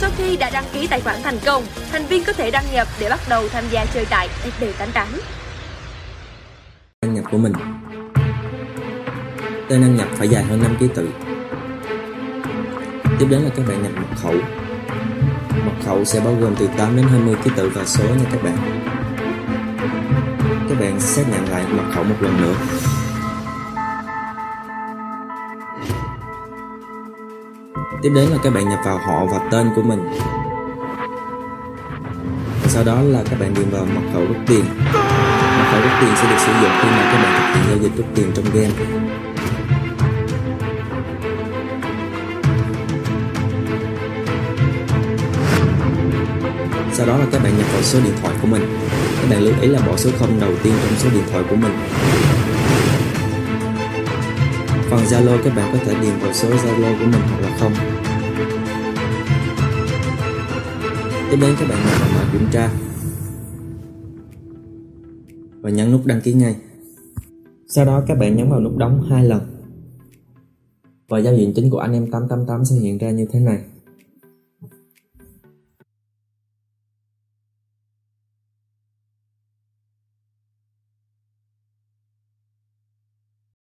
Sau khi đã đăng ký tài khoản thành công, thành viên có thể đăng nhập để bắt đầu tham gia chơi tại FB88. Đăng nhập của mình. Tên đăng nhập phải dài hơn 5 ký tự. Tiếp đến là các bạn nhập mật khẩu. Mật khẩu sẽ bao gồm từ 8 đến 20 ký tự và số nha các bạn. Các bạn xác nhận lại mật khẩu một lần nữa. Tiếp đến là các bạn nhập vào họ và tên của mình. Sau đó là các bạn điền vào mật khẩu rút tiền. Mật khẩu rút tiền sẽ được sử dụng khi mà các bạn thực hiện giao dịch rút tiền trong game. Sau đó là các bạn nhập vào số điện thoại của mình. Các bạn lưu ý là bỏ số 0 đầu tiên trong số điện thoại của mình. Phần Zalo các bạn có thể điền vào số Zalo của mình hoặc là không Tiếp đến các bạn vào mã kiểm tra và nhấn nút đăng ký ngay. Sau đó các bạn nhấn vào nút đóng hai lần và giao diện chính của anh em 888 sẽ hiện ra như thế này.